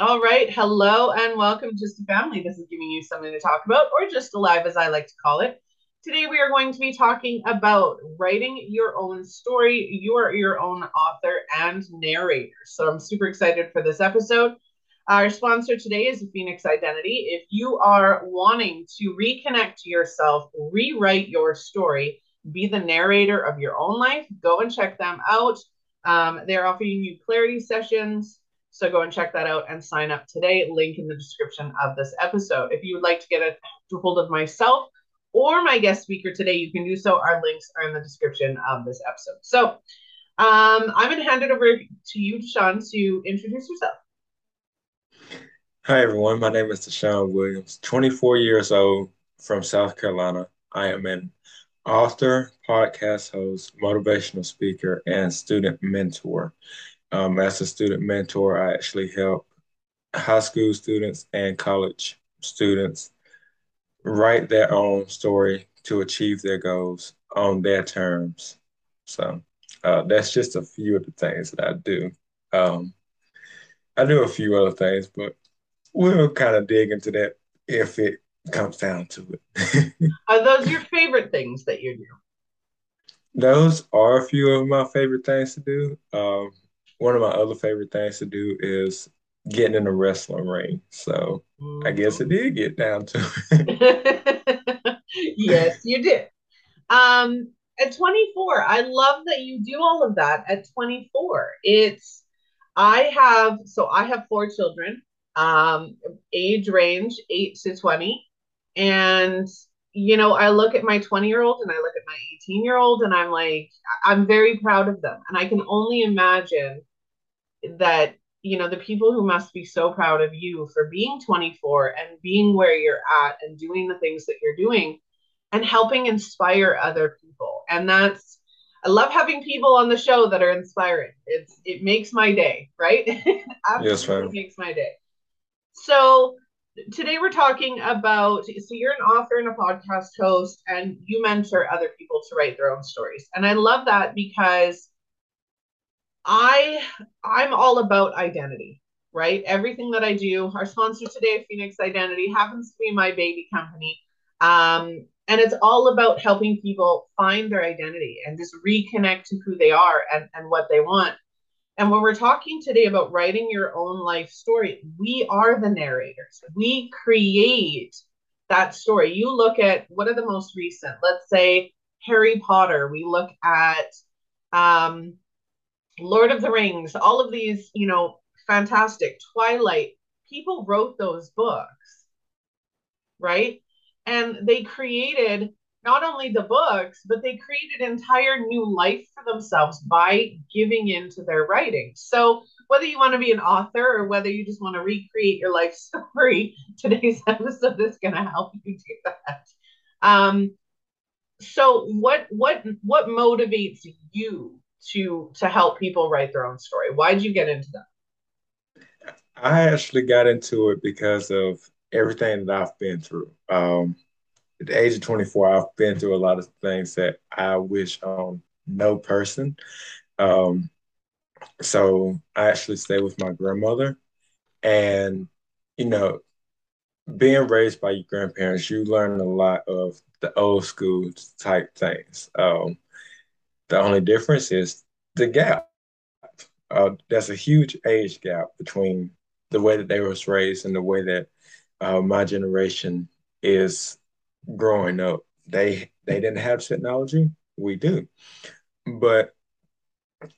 All right. Hello and welcome to Just a Family. This is giving you something to talk about, or just alive, as I like to call it. Today, we are going to be talking about writing your own story. You are your own author and narrator. So, I'm super excited for this episode. Our sponsor today is Phoenix Identity. If you are wanting to reconnect to yourself, rewrite your story, be the narrator of your own life, go and check them out. Um, they're offering you clarity sessions. So go and check that out and sign up today. Link in the description of this episode. If you would like to get a hold of myself or my guest speaker today, you can do so. Our links are in the description of this episode. So um, I'm going to hand it over to you, Sean, to introduce yourself. Hi, everyone. My name is DeShaun Williams, 24 years old from South Carolina. I am an author, podcast host, motivational speaker, and student mentor. Um, as a student mentor, I actually help high school students and college students write their own story to achieve their goals on their terms. So uh, that's just a few of the things that I do. Um, I do a few other things, but we'll kind of dig into that if it comes down to it. are those your favorite things that you do? Those are a few of my favorite things to do. Um, one of my other favorite things to do is getting in the wrestling ring. So. I guess it did get down to it. yes, you did. Um, at 24, I love that you do all of that at 24. It's I have so I have four children um, age range 8 to 20. And, you know, I look at my 20 year old and I look at my 18 year old and I'm like, I'm very proud of them. And I can only imagine that, you know, the people who must be so proud of you for being 24 and being where you're at and doing the things that you're doing and helping inspire other people. And that's, I love having people on the show that are inspiring. It's it makes my day, right? Yes, ma'am. makes my day. So today we're talking about so you're an author and a podcast host and you mentor other people to write their own stories. And I love that because I I'm all about identity, right? Everything that I do, our sponsor today, Phoenix Identity, happens to be my baby company. Um, and it's all about helping people find their identity and just reconnect to who they are and, and what they want. And when we're talking today about writing your own life story, we are the narrators. We create that story. You look at what are the most recent, let's say Harry Potter, we look at um, Lord of the Rings, all of these, you know, fantastic, Twilight. People wrote those books, right? And they created not only the books, but they created entire new life for themselves by giving into their writing. So whether you want to be an author or whether you just want to recreate your life story, today's episode is going to help you do that. Um, so what what what motivates you to to help people write their own story? Why did you get into that? I actually got into it because of everything that I've been through. Um, at the age of 24, I've been through a lot of things that I wish on no person. Um, so I actually stay with my grandmother. And, you know, being raised by your grandparents, you learn a lot of the old school type things. Um, the only difference is the gap. Uh, there's a huge age gap between the way that they was raised and the way that uh, my generation is growing up. They they didn't have technology. We do. But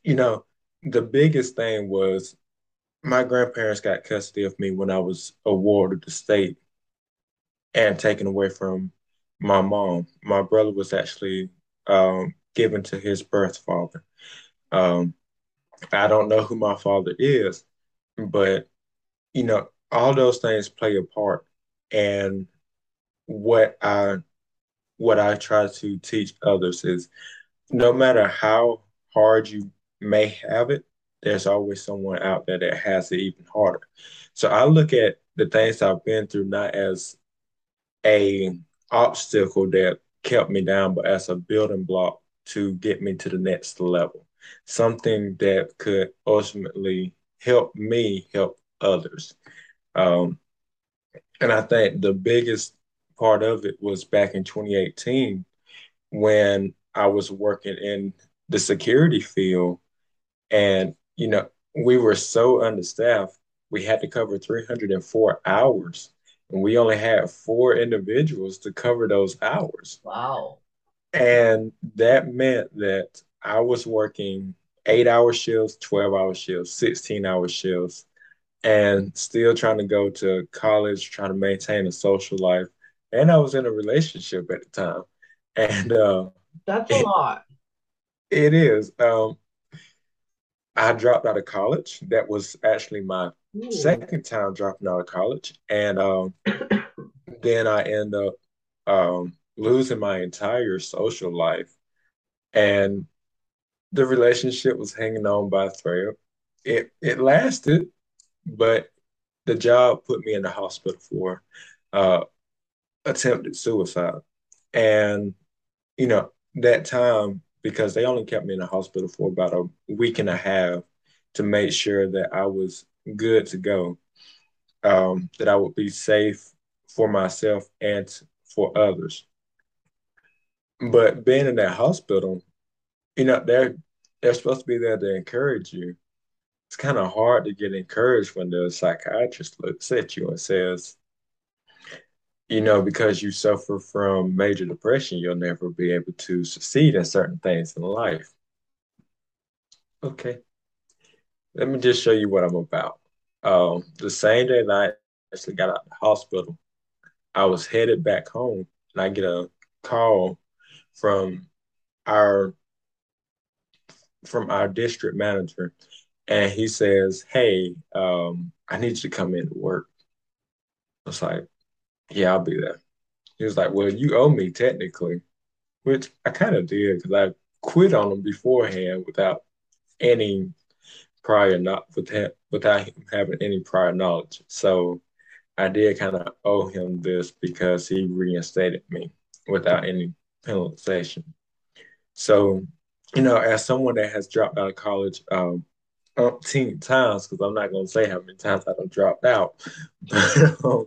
you know, the biggest thing was my grandparents got custody of me when I was awarded the state and taken away from my mom. My brother was actually um, given to his birth father. Um, I don't know who my father is, but you know, all those things play a part. And what I what I try to teach others is no matter how hard you may have it, there's always someone out there that has it even harder. So I look at the things I've been through not as a obstacle that kept me down, but as a building block to get me to the next level. Something that could ultimately help me help others. Um, and I think the biggest part of it was back in 2018 when I was working in the security field. And, you know, we were so understaffed, we had to cover 304 hours. And we only had four individuals to cover those hours. Wow. And that meant that I was working eight hour shifts, 12 hour shifts, 16 hour shifts, and still trying to go to college, trying to maintain a social life. And I was in a relationship at the time. And uh, that's a lot. It is. Um, I dropped out of college. That was actually my Ooh. second time dropping out of college. And um, then I end up um, losing my entire social life. And the relationship was hanging on by a thread. It it lasted, but the job put me in the hospital for uh, attempted suicide. And you know, that time, because they only kept me in the hospital for about a week and a half to make sure that I was good to go, um, that I would be safe for myself and for others. But being in that hospital, you know, they're they're supposed to be there to encourage you. It's kind of hard to get encouraged when the psychiatrist looks at you and says, you know, because you suffer from major depression, you'll never be able to succeed in certain things in life. Okay. Let me just show you what I'm about. Um, the same day that I actually got out of the hospital, I was headed back home and I get a call from our from our district manager and he says, Hey, um, I need you to come in to work. I was like, yeah, I'll be there. He was like, well, you owe me technically, which I kind of did because I quit on him beforehand without any prior not without without him having any prior knowledge. So I did kind of owe him this because he reinstated me without any penalization. So, you know, as someone that has dropped out of college um, umpteen times, because I'm not going to say how many times I have dropped out, but um,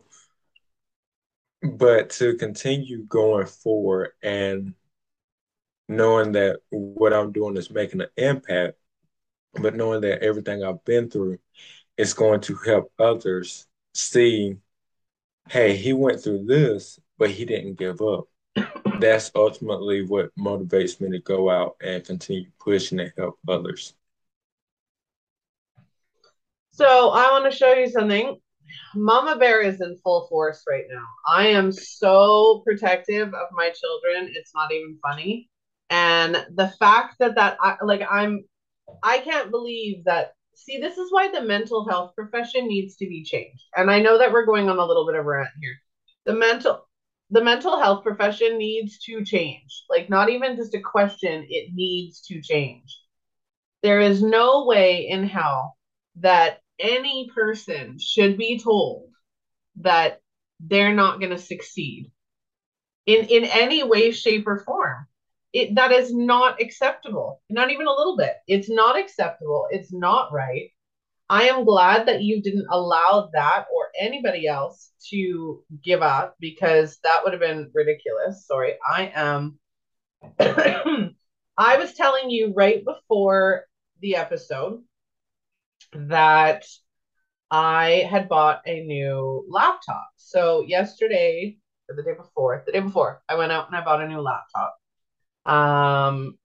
but to continue going forward and knowing that what I'm doing is making an impact, but knowing that everything I've been through is going to help others see, hey, he went through this, but he didn't give up. That's ultimately what motivates me to go out and continue pushing and help others. So I want to show you something. Mama Bear is in full force right now. I am so protective of my children. It's not even funny. And the fact that that I, like I'm I can't believe that see this is why the mental health profession needs to be changed. And I know that we're going on a little bit of a rant here. The mental the mental health profession needs to change. Like not even just a question, it needs to change. There is no way in hell that any person should be told that they're not going to succeed in in any way shape or form. It that is not acceptable. Not even a little bit. It's not acceptable. It's not right i am glad that you didn't allow that or anybody else to give up because that would have been ridiculous sorry i am i was telling you right before the episode that I had bought a new laptop. So yesterday or the day before, the day before, I went out and I bought a new laptop. Um,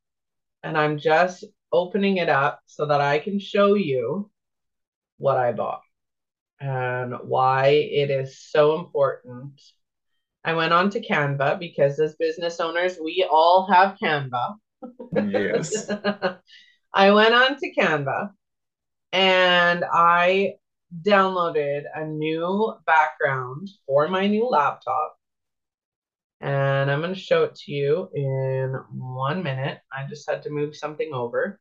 and I'm just opening it up so that I can show you what I bought and why it is so important. I went on to Canva because as business owners, we all have Canva. Yes. I went on to Canva and I downloaded a new background for my new laptop. And I'm going to show it to you in one minute. I just had to move something over.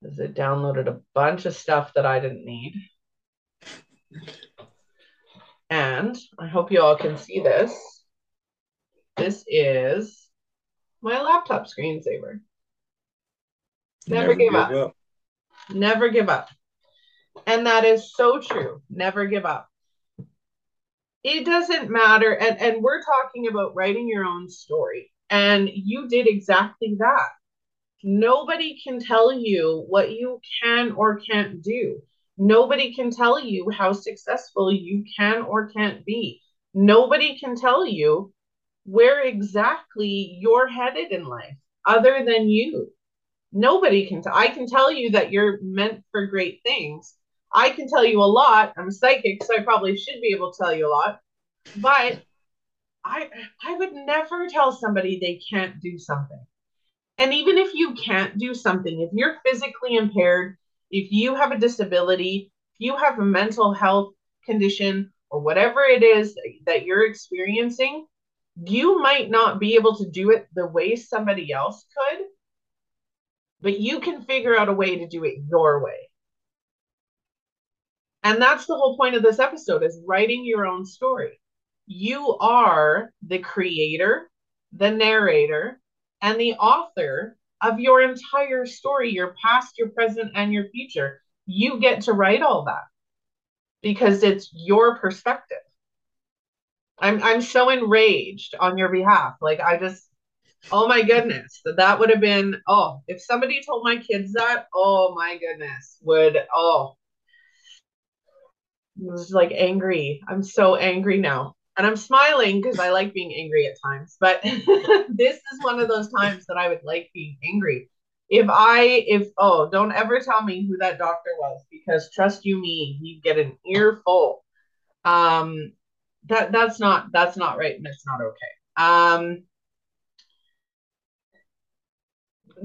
Because it downloaded a bunch of stuff that I didn't need. And I hope you all can see this. This is my laptop screensaver. Never, Never give up. up. Never give up. And that is so true. Never give up. It doesn't matter. And, and we're talking about writing your own story. And you did exactly that. Nobody can tell you what you can or can't do. Nobody can tell you how successful you can or can't be. Nobody can tell you where exactly you're headed in life other than you. Nobody can. tell. I can tell you that you're meant for great things. I can tell you a lot. I'm psychic, so I probably should be able to tell you a lot. But I I would never tell somebody they can't do something. And even if you can't do something, if you're physically impaired, if you have a disability, if you have a mental health condition or whatever it is that you're experiencing, you might not be able to do it the way somebody else could, but you can figure out a way to do it your way. And that's the whole point of this episode is writing your own story. You are the creator, the narrator, and the author of your entire story, your past, your present, and your future. You get to write all that because it's your perspective. I'm I'm so enraged on your behalf. Like I just oh my goodness. That would have been oh, if somebody told my kids that, oh my goodness, would oh I was like angry. I'm so angry now. And I'm smiling because I like being angry at times. But this is one of those times that I would like being angry. If I if oh, don't ever tell me who that doctor was because trust you me, you get an earful. Um that that's not that's not right and it's not okay. Um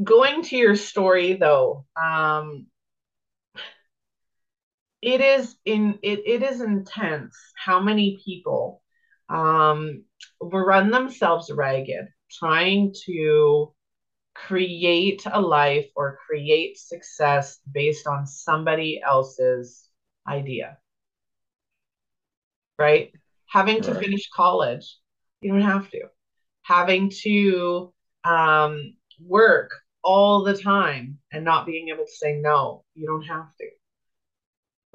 going to your story though, um it is in it, it is intense how many people um run themselves ragged trying to create a life or create success based on somebody else's idea. Right? Having to Right. finish college you don't have to. Having to um, work all the time and not being able to say no you don't have to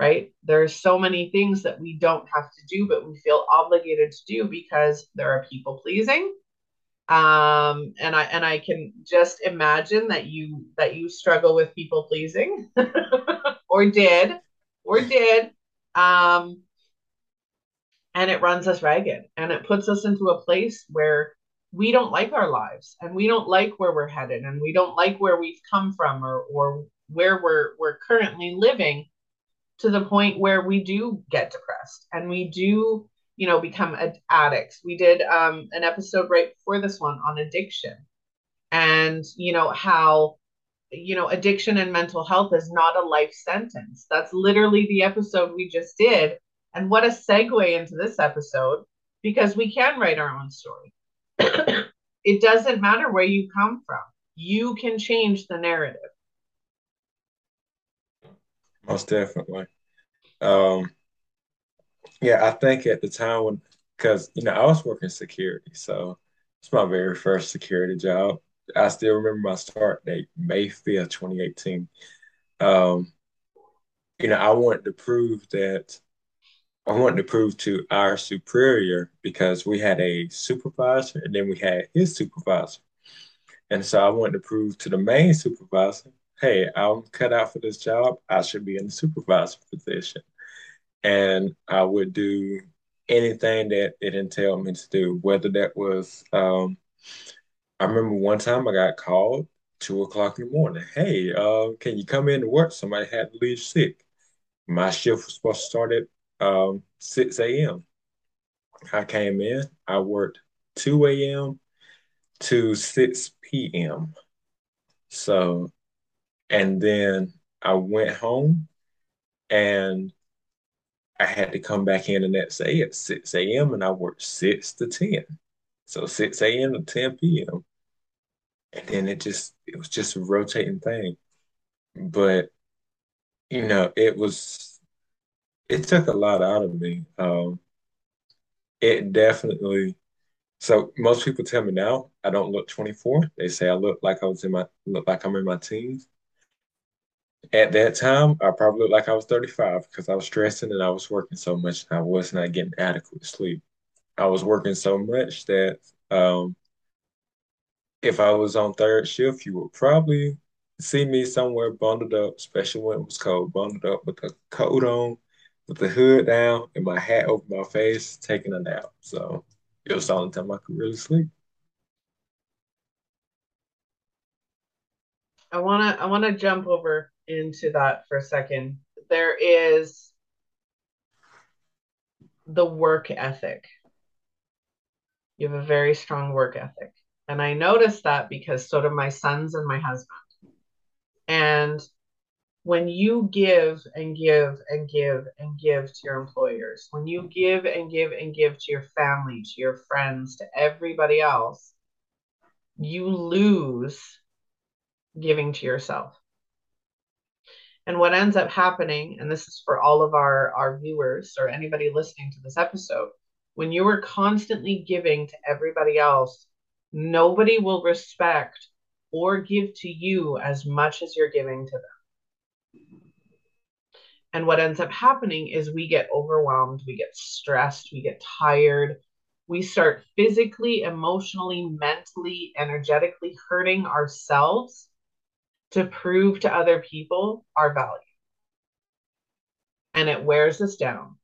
right? There's so many things that we don't have to do, but we feel obligated to do because there are people pleasing. Um, and I and I can just imagine that you that you struggle with people pleasing, or did, or did. Um, and it runs us ragged, and it puts us into a place where we don't like our lives, and we don't like where we're headed, and we don't like where we've come from, or or where we're we're currently living to the point where we do get depressed and we do you know become ad- addicts. We did um, an episode right before this one on addiction and you know how you know addiction and mental health is not a life sentence. That's literally the episode we just did. And what a segue into this episode because we can write our own story. It doesn't matter where you come from. You can change the narrative Most definitely. Um, yeah, I think at the time when, because you know, I was working security, so it's my very first security job. I still remember my start date, May 5th, 2018. Um, you know, I wanted to prove that I wanted to prove to our superior because we had a supervisor and then we had his supervisor. And so I wanted to prove to the main supervisor, hey, I'm cut out for this job. I should be in the supervisor position. And I would do anything that it entailed me to do, whether that was, um, I remember one time I got called two o'clock in the morning. Hey, uh, can you come in to work? Somebody had to leave sick. My shift was supposed to start at um, 6 a.m. I came in, I worked 2 a.m. to 6 p.m. So, and then I went home and I had to come back in the next day at 6 a.m. and I worked 6 to 10. So 6 a.m. to 10 p.m. And then it just, it was just a rotating thing. But, you know, it was, it took a lot out of me. Um, it definitely, so most people tell me now I don't look 24. They say I look like I was in my, look like I'm in my teens. At that time, I probably looked like I was 35 because I was stressing and I was working so much and I was not getting adequate sleep. I was working so much that um, if I was on third shift, you would probably see me somewhere bundled up, especially when it was cold, bundled up with a coat on, with the hood down, and my hat over my face, taking a nap. So it was the only time I could really sleep. I wanna I wanna jump over into that for a second. There is the work ethic. You have a very strong work ethic. And I noticed that because so do my sons and my husband. And when you give and give and give and give to your employers, when you give and give and give to your family, to your friends, to everybody else, you lose giving to yourself. And what ends up happening, and this is for all of our, our viewers or anybody listening to this episode, when you are constantly giving to everybody else, nobody will respect or give to you as much as you're giving to them. And what ends up happening is we get overwhelmed, we get stressed, we get tired, we start physically, emotionally, mentally, energetically hurting ourselves to prove to other people our value. And it wears us down.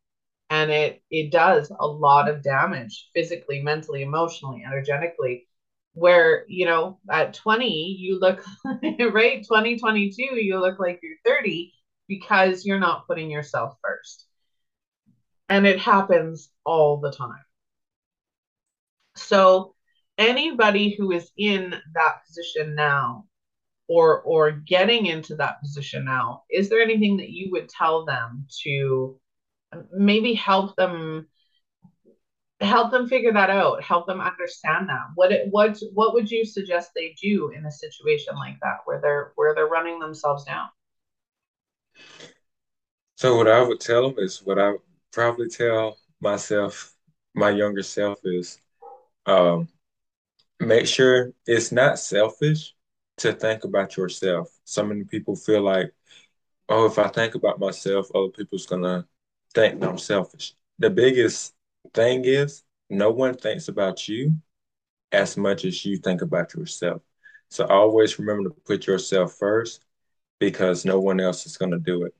And it it does a lot of damage physically, mentally, emotionally, energetically. Where, you know, at 20, you look right, 2022, you look like you're 30 because you're not putting yourself first. And it happens all the time. So anybody who is in that position now or or getting into that position now is there anything that you would tell them to maybe help them help them figure that out help them understand that? What it, what what would you suggest they do in a situation like that where they're where they're running themselves down? So what i would tell them is what i probably tell myself my younger self is um, make sure it's not selfish to think about yourself. So many people feel like, oh, if I think about myself, other people's gonna think I'm selfish. The biggest thing is no one thinks about you as much as you think about yourself. So always remember to put yourself first because no one else is gonna do it.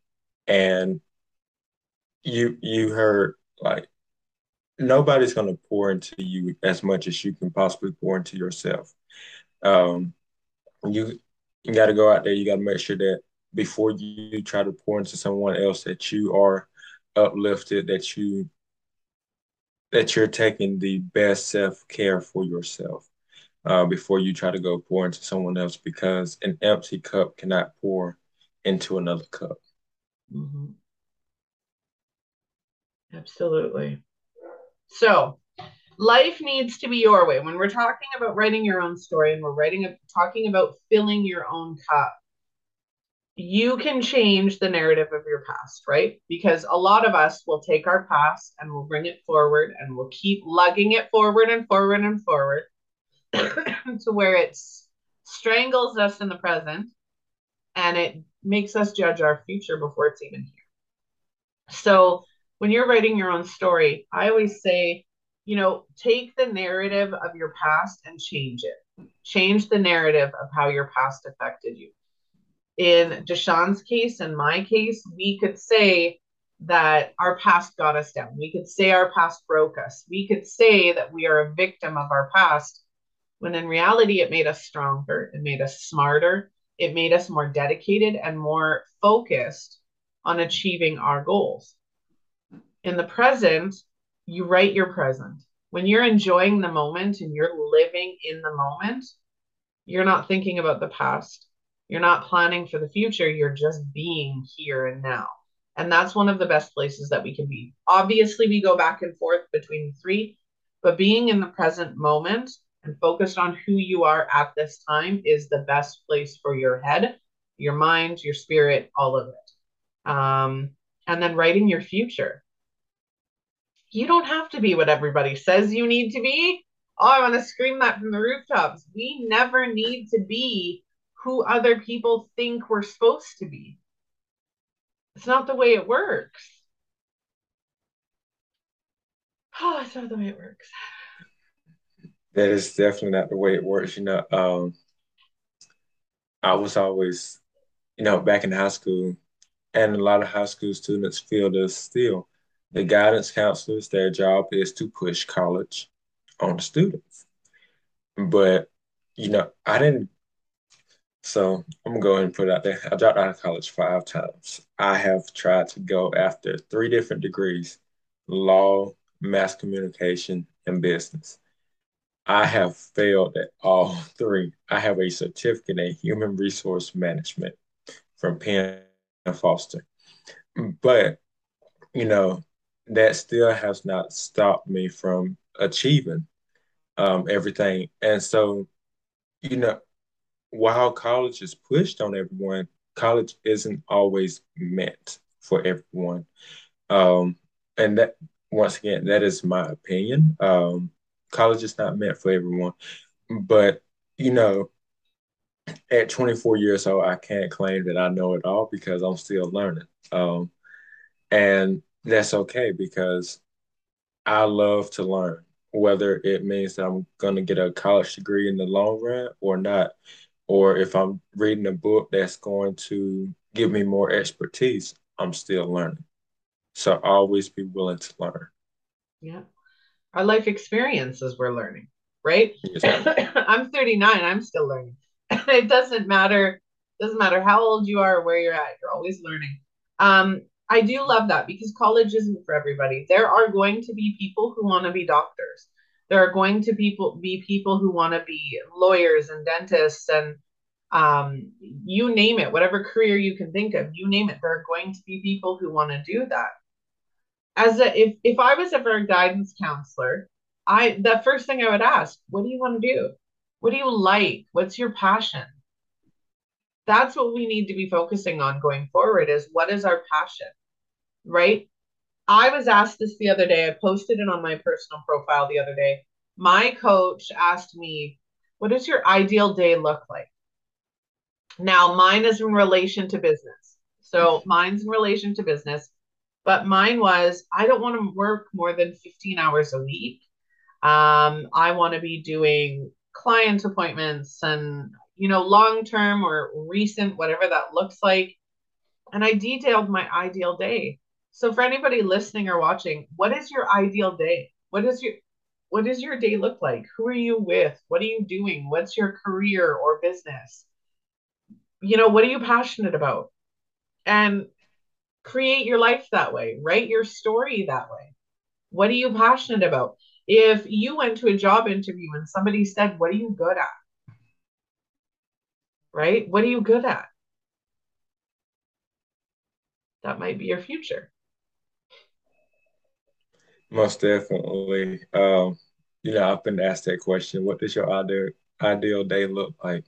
And you you heard like nobody's gonna pour into you as much as you can possibly pour into yourself. Um, you you got to go out there. You got to make sure that before you try to pour into someone else, that you are uplifted, that you that you're taking the best self care for yourself uh, before you try to go pour into someone else, because an empty cup cannot pour into another cup. Mm-hmm. Absolutely. So life needs to be your way. When we're talking about writing your own story and we're writing talking about filling your own cup, you can change the narrative of your past, right? Because a lot of us will take our past and we'll bring it forward and we'll keep lugging it forward and forward and forward to where it strangles us in the present and it makes us judge our future before it's even here. So when you're writing your own story, I always say you know, take the narrative of your past and change it. Change the narrative of how your past affected you. In DeShaun's case in my case, we could say that our past got us down. We could say our past broke us. We could say that we are a victim of our past, when in reality, it made us stronger, it made us smarter, it made us more dedicated and more focused on achieving our goals. In the present, you write your present. When you're enjoying the moment and you're living in the moment, you're not thinking about the past. You're not planning for the future. You're just being here and now. And that's one of the best places that we can be. Obviously, we go back and forth between three, but being in the present moment and focused on who you are at this time is the best place for your head, your mind, your spirit, all of it. Um, and then writing your future you don't have to be what everybody says you need to be. Oh, I want to scream that from the rooftops. We never need to be who other people think we're supposed to be. It's not the way it works. Oh, it's not the way it works. That is definitely not the way it works. You know, um, I was always, you know, back in high school, and a lot of high school students feel this still. The guidance counselors, their job is to push college on students. But, you know, I didn't, so I'm gonna go ahead and put it out there. I dropped out of college five times. I have tried to go after three different degrees, law, mass communication, and business. I have failed at all three. I have a certificate in human resource management from Penn Foster. But, you know, that still has not stopped me from achieving um, everything. And so, you know, while college is pushed on everyone, college isn't always meant for everyone. Um, and that, once again, that is my opinion. Um, college is not meant for everyone. But, you know, at 24 years old, I can't claim that I know it all because I'm still learning. Um, and that's okay because I love to learn, whether it means that I'm going to get a college degree in the long run or not, or if I'm reading a book that's going to give me more expertise, I'm still learning. So always be willing to learn. Yeah our life experiences we're learning, right? I'm 39, I'm still learning. it doesn't matter, doesn't matter how old you are or where you're at, you're always learning. Um, I do love that because college isn't for everybody. There are going to be people who want to be doctors. There are going to people be people who want to be lawyers and dentists and um, you name it, whatever career you can think of, you name it. There are going to be people who want to do that as a if if I was ever a guidance counselor, I the first thing I would ask, what do you want to do? What do you like? What's your passion? That's what we need to be focusing on going forward is what is our passion? Right? I was asked this the other day. I posted it on my personal profile the other day. My coach asked me, what does your ideal day look like? Now, mine is in relation to business. So mine's in relation to business. But mine was I don't want to work more than 15 hours a week. Um, I want to be doing client appointments and, you know, long term or recent, whatever that looks like. And I detailed my ideal day. So for anybody listening or watching, what is your ideal day? What is your what does your day look like? Who are you with? What are you doing? What's your career or business? You know, what are you passionate about? And create your life that way, write your story that way. What are you passionate about? If you went to a job interview and somebody said, What are you good at? Right? What are you good at? That might be your future. Most definitely. Um, you know, I've been asked that question. What does your ideal ideal day look like?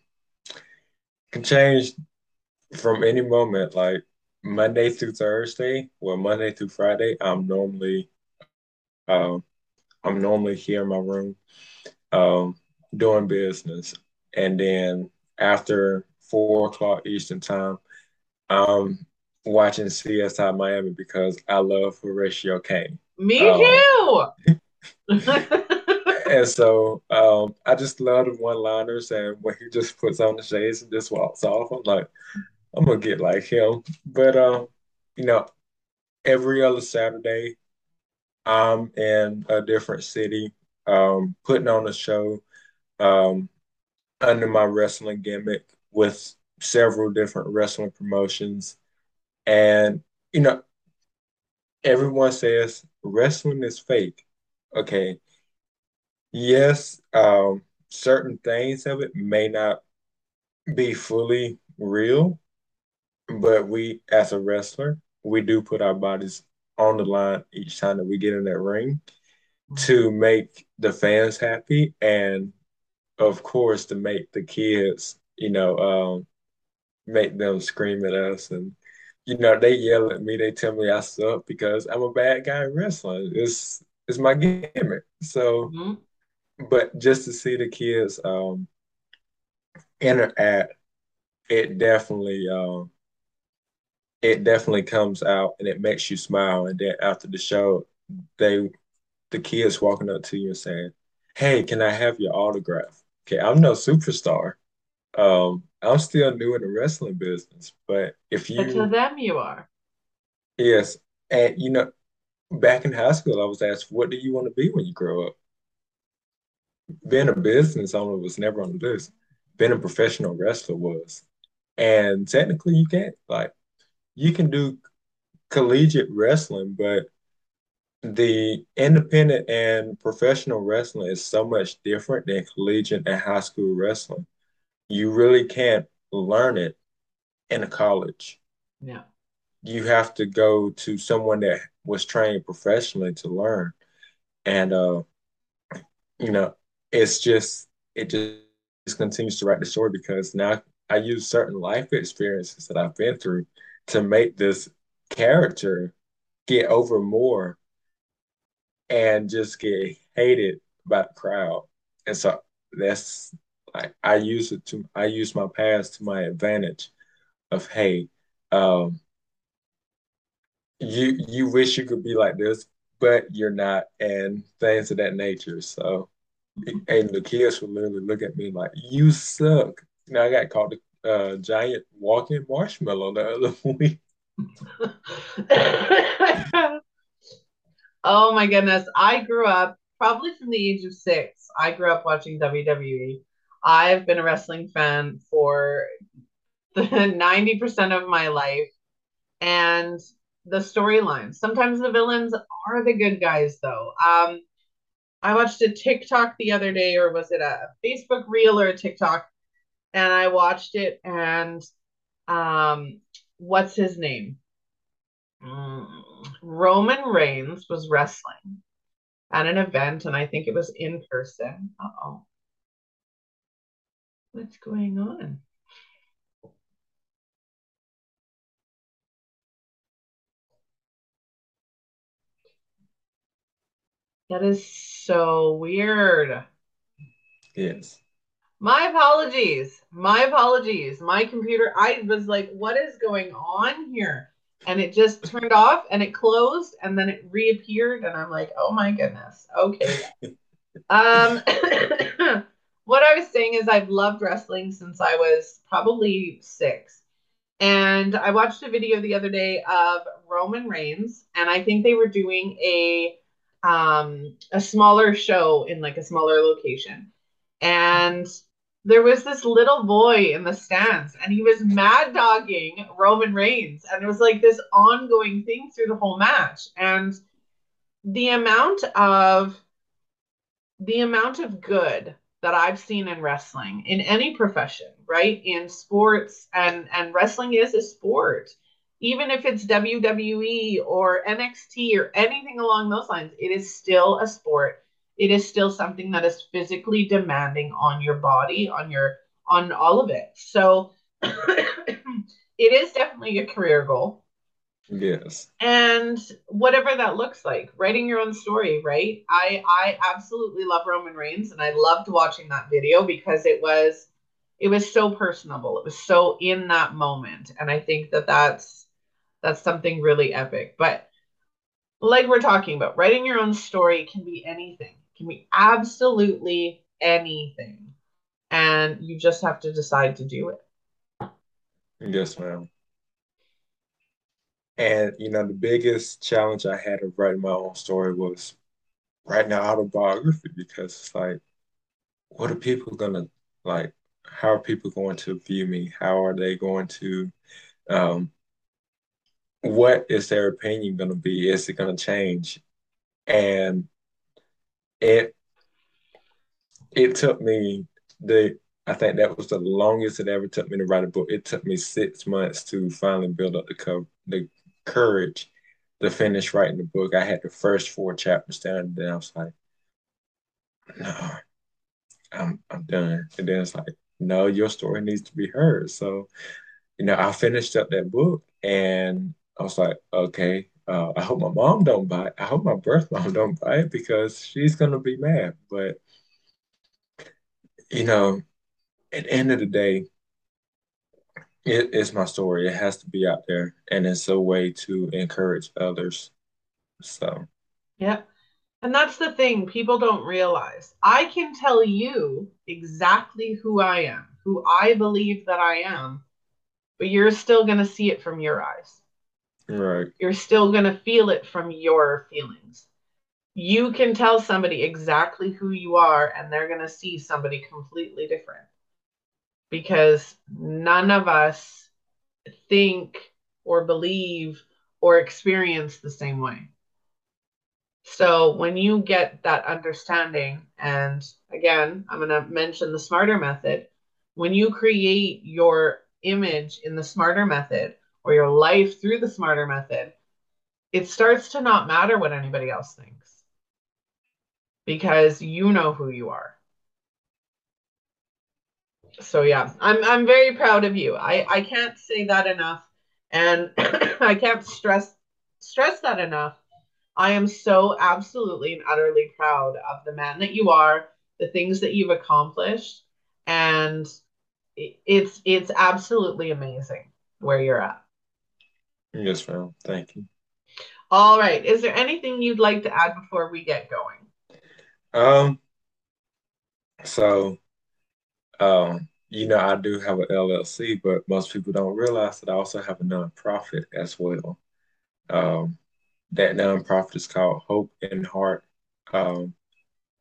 Can change from any moment. Like Monday through Thursday, well, Monday through Friday, I'm normally, um, I'm normally here in my room, um, doing business, and then after four o'clock Eastern time, I'm watching CSI Miami because I love Horatio Caine. Me um, too. and so um, I just love the one-liners, and when he just puts on the shades and just walks off, I'm like, I'm gonna get like him. But um, you know, every other Saturday, I'm in a different city, um, putting on a show, um, under my wrestling gimmick with several different wrestling promotions. And, you know, everyone says wrestling is fake. Okay. Yes, um, certain things of it may not be fully real, but we, as a wrestler, we do put our bodies on the line each time that we get in that ring to make the fans happy and of course to make the kids you know um, make them scream at us and you know they yell at me they tell me i suck because i'm a bad guy in wrestling it's it's my gimmick so mm-hmm. but just to see the kids um interact it definitely um it definitely comes out and it makes you smile. And then after the show, they the kids walking up to you and saying, Hey, can I have your autograph? Okay, I'm no superstar. Um, I'm still new in the wrestling business, but if you But to them, you are. yes, and you know, back in high school, I was asked, what do you want to be when you grow up? Being a business owner was never on the list. Being a professional wrestler was. And technically, you can't, like, you can do collegiate wrestling, but the independent and professional wrestling is so much different than collegiate and high school wrestling. You really can't learn it in a college. Yeah. You have to go to someone that was trained professionally to learn. And uh, you know, it's just it just continues to write the story because now I use certain life experiences that I've been through to make this character get over more and just get hated by the crowd. And so that's like I use it to I use my past to my advantage of hey, um, you you wish you could be like this, but you're not, and things of that nature. So and the kids would literally look at me like, you suck. Know, I got called a uh, giant walking marshmallow the other week. oh my goodness. I grew up probably from the age of six. I grew up watching WWE. I've been a wrestling fan for the 90% of my life. And the storylines. Sometimes the villains are the good guys, though. Um, I watched a TikTok the other day, or was it a Facebook reel or a TikTok? And I watched it, and um, what's his name? Mm, Roman Reigns was wrestling at an event, and I think it was in person. Uh oh. What's going on? That is so weird. Yes. My apologies. My apologies. My computer, I was like, what is going on here? And it just turned off and it closed and then it reappeared. And I'm like, oh my goodness. Okay. um, what I was saying is, I've loved wrestling since I was probably six. And I watched a video the other day of Roman Reigns, and I think they were doing a um a smaller show in like a smaller location. And there was this little boy in the stands and he was mad dogging Roman Reigns. And it was like this ongoing thing through the whole match. And the amount of the amount of good that I've seen in wrestling in any profession, right? In sports and and wrestling is a sport. Even if it's WWE or NXT or anything along those lines, it is still a sport it is still something that is physically demanding on your body, on your on all of it. So it is definitely a career goal. Yes. And whatever that looks like, writing your own story, right? I I absolutely love Roman Reigns and I loved watching that video because it was it was so personable. It was so in that moment and I think that that's that's something really epic. But like we're talking about, writing your own story can be anything can be absolutely anything. And you just have to decide to do it. Yes, ma'am. And you know, the biggest challenge I had of writing my own story was writing an autobiography because it's like, what are people gonna like? How are people going to view me? How are they going to um, what is their opinion to be? Is it to change? And it it took me the I think that was the longest it ever took me to write a book. It took me six months to finally build up the co- the courage to finish writing the book. I had the first four chapters down, and then I was like, no, I'm I'm done. And then it's like, no, your story needs to be heard. So, you know, I finished up that book and I was like, okay, uh, I hope my mom don't buy it. I hope my birth mom don't buy it because she's gonna be mad. But you know, at the end of the day, it's my story. It has to be out there, and it's a way to encourage others. So, yeah. And that's the thing people don't realize. I can tell you exactly who I am, who I believe that I am, but you're still to see it from your eyes. Right. You're still going to feel it from your feelings. You can tell somebody exactly who you are, and they're going to see somebody completely different because none of us think or believe or experience the same way. So when you get that understanding, and again, I'm going to mention the smarter method, when you create your image in the smarter method or your life through the smarter method, it starts to not matter what anybody else thinks because you know who you are. So yeah, I'm I'm very proud of you. I I can't say that enough and I can't stress stress that enough. I am so absolutely and utterly proud of the man that you are, the things that you've accomplished and it's it's absolutely amazing where you're at. Yes, ma'am. Thank you. All right. Is there anything you'd like to add before we get going? Um. So, um, you know, I do have an LLC, but most people don't realize that I also have a nonprofit as well. Um, that nonprofit is called Hope in Heart. Um,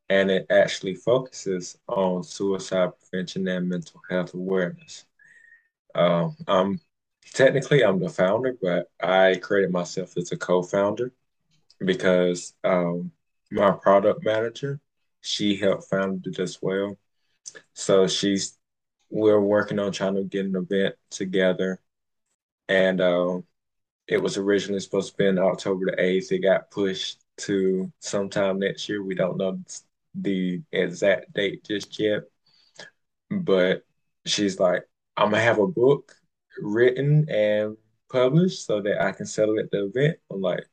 and it actually focuses on suicide prevention and mental health awareness. Um, I'm technically I'm the founder, but I created myself as a co-founder because um, my product manager, she helped found it as well. So she's we're working on trying to get an event together, and uh, it was originally supposed to be in October the eighth. It got pushed to sometime next year. We don't know the exact date just yet, but she's like, I'm gonna have a book written and published so that I can sell it at the event. I'm like,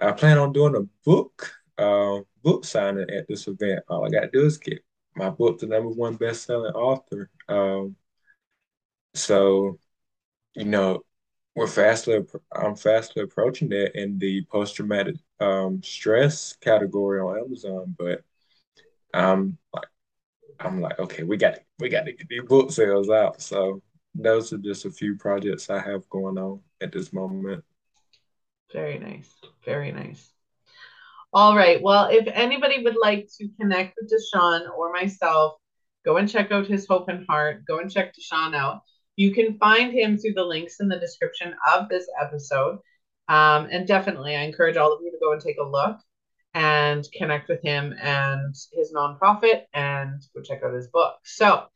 I plan on doing a book, uh, book signing at this event. All I gotta do is get my book the number one best-selling author. Um, so, you know, we're fastly I'm fastly approaching that in the post-traumatic um, stress category on Amazon, but I'm like I'm like, okay, we got to we got to get these book sales out. So those are just a few projects I have going on at this moment. Very nice. Very nice. All right. Well, if anybody would like to connect with DeShaun or myself, go and check out his Hope and Heart. Go and check DeShaun out. You can find him through the links in the description of this episode. Um, and definitely, I encourage all of you to go and take a look and connect with him and his nonprofit and go check out his book. So,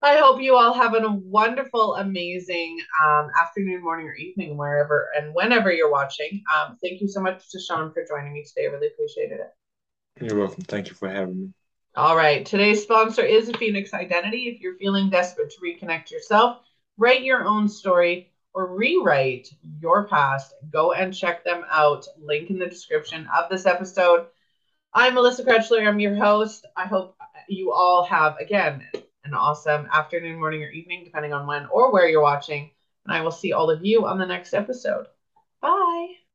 I hope you all have a wonderful, amazing um, afternoon, morning, or evening, wherever and whenever you're watching. Um, thank you so much DeShaun for joining me today. I really appreciated it. You're welcome. Thank you for having me. All right. Today's sponsor is Phoenix Identity. If you're feeling desperate to reconnect yourself, write your own story, or rewrite your past, go and check them out. Link in the description of this episode. I'm Melissa Krechler. I'm your host. I hope you all have, again, an awesome afternoon, morning, or evening, depending on when or where you're watching. And I will see all of you on the next episode. Bye.